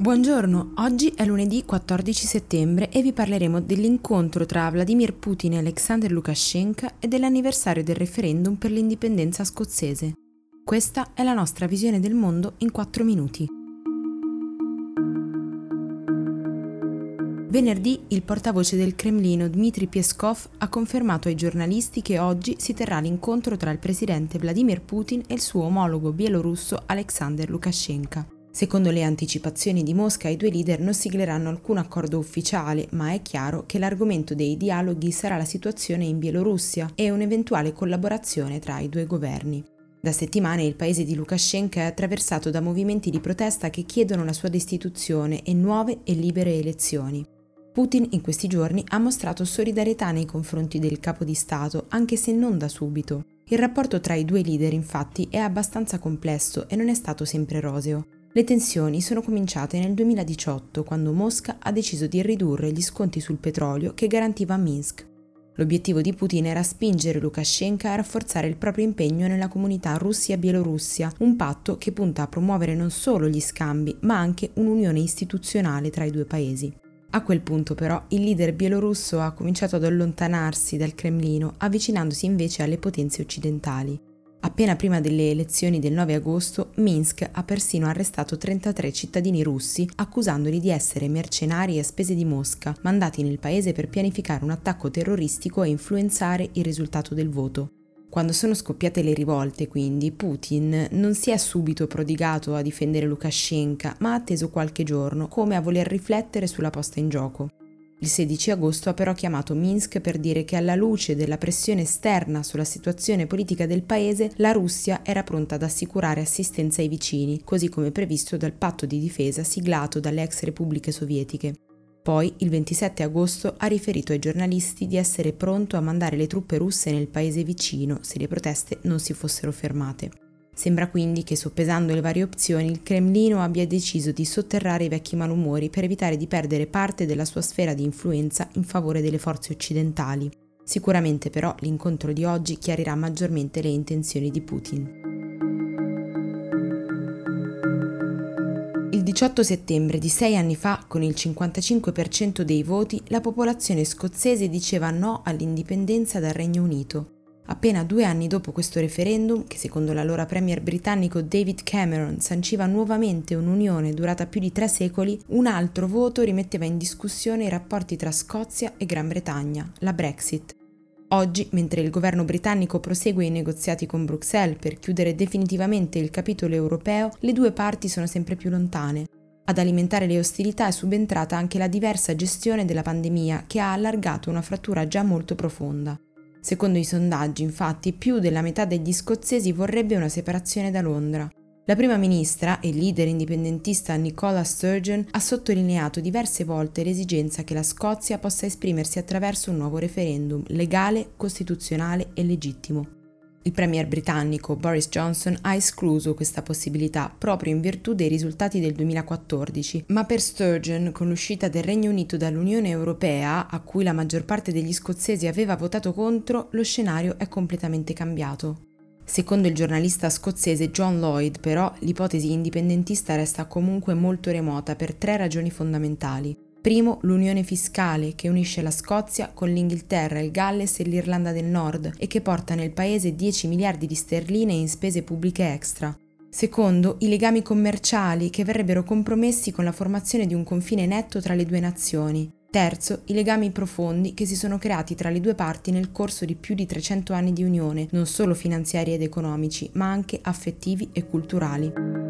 Buongiorno, oggi è lunedì 14 settembre e vi parleremo dell'incontro tra Vladimir Putin e Alexander Lukashenko e dell'anniversario del referendum per l'indipendenza scozzese. Questa è la nostra visione del mondo in 4 minuti. Venerdì il portavoce del Cremlino Dmitry Peskov ha confermato ai giornalisti che oggi si terrà l'incontro tra il presidente Vladimir Putin e il suo omologo bielorusso Alexander Lukashenko. Secondo le anticipazioni di Mosca, i due leader non sigleranno alcun accordo ufficiale, ma è chiaro che l'argomento dei dialoghi sarà la situazione in Bielorussia e un'eventuale collaborazione tra i due governi. Da settimane il paese di Lukashenko è attraversato da movimenti di protesta che chiedono la sua destituzione e nuove e libere elezioni. Putin in questi giorni ha mostrato solidarietà nei confronti del capo di Stato, anche se non da subito. Il rapporto tra i due leader infatti è abbastanza complesso e non è stato sempre roseo. Le tensioni sono cominciate nel 2018 quando Mosca ha deciso di ridurre gli sconti sul petrolio che garantiva Minsk. L'obiettivo di Putin era spingere Lukashenko a rafforzare il proprio impegno nella comunità Russia-Bielorussia, un patto che punta a promuovere non solo gli scambi, ma anche un'unione istituzionale tra i due paesi. A quel punto però il leader bielorusso ha cominciato ad allontanarsi dal Cremlino, avvicinandosi invece alle potenze occidentali. Appena prima delle elezioni del 9 agosto, Minsk ha persino arrestato 33 cittadini russi accusandoli di essere mercenari a spese di Mosca, mandati nel paese per pianificare un attacco terroristico e influenzare il risultato del voto. Quando sono scoppiate le rivolte, quindi, Putin non si è subito prodigato a difendere Lukashenko, ma ha atteso qualche giorno, come a voler riflettere sulla posta in gioco. Il 16 agosto ha però chiamato Minsk per dire che alla luce della pressione esterna sulla situazione politica del paese, la Russia era pronta ad assicurare assistenza ai vicini, così come previsto dal patto di difesa siglato dalle ex repubbliche sovietiche. Poi, il 27 agosto, ha riferito ai giornalisti di essere pronto a mandare le truppe russe nel paese vicino se le proteste non si fossero fermate. Sembra quindi che soppesando le varie opzioni il Cremlino abbia deciso di sotterrare i vecchi malumori per evitare di perdere parte della sua sfera di influenza in favore delle forze occidentali. Sicuramente però l'incontro di oggi chiarirà maggiormente le intenzioni di Putin. Il 18 settembre di sei anni fa, con il 55% dei voti, la popolazione scozzese diceva no all'indipendenza dal Regno Unito. Appena due anni dopo questo referendum, che secondo l'allora premier britannico David Cameron sanciva nuovamente un'unione durata più di tre secoli, un altro voto rimetteva in discussione i rapporti tra Scozia e Gran Bretagna, la Brexit. Oggi, mentre il governo britannico prosegue i negoziati con Bruxelles per chiudere definitivamente il capitolo europeo, le due parti sono sempre più lontane. Ad alimentare le ostilità è subentrata anche la diversa gestione della pandemia che ha allargato una frattura già molto profonda. Secondo i sondaggi, infatti, più della metà degli scozzesi vorrebbe una separazione da Londra. La prima ministra e leader indipendentista Nicola Sturgeon ha sottolineato diverse volte l'esigenza che la Scozia possa esprimersi attraverso un nuovo referendum legale, costituzionale e legittimo. Il premier britannico Boris Johnson ha escluso questa possibilità proprio in virtù dei risultati del 2014, ma per Sturgeon, con l'uscita del Regno Unito dall'Unione Europea, a cui la maggior parte degli scozzesi aveva votato contro, lo scenario è completamente cambiato. Secondo il giornalista scozzese John Lloyd, però, l'ipotesi indipendentista resta comunque molto remota per tre ragioni fondamentali. Primo, l'unione fiscale che unisce la Scozia con l'Inghilterra, il Galles e l'Irlanda del Nord e che porta nel paese 10 miliardi di sterline in spese pubbliche extra. Secondo, i legami commerciali che verrebbero compromessi con la formazione di un confine netto tra le due nazioni. Terzo, i legami profondi che si sono creati tra le due parti nel corso di più di 300 anni di unione, non solo finanziari ed economici, ma anche affettivi e culturali.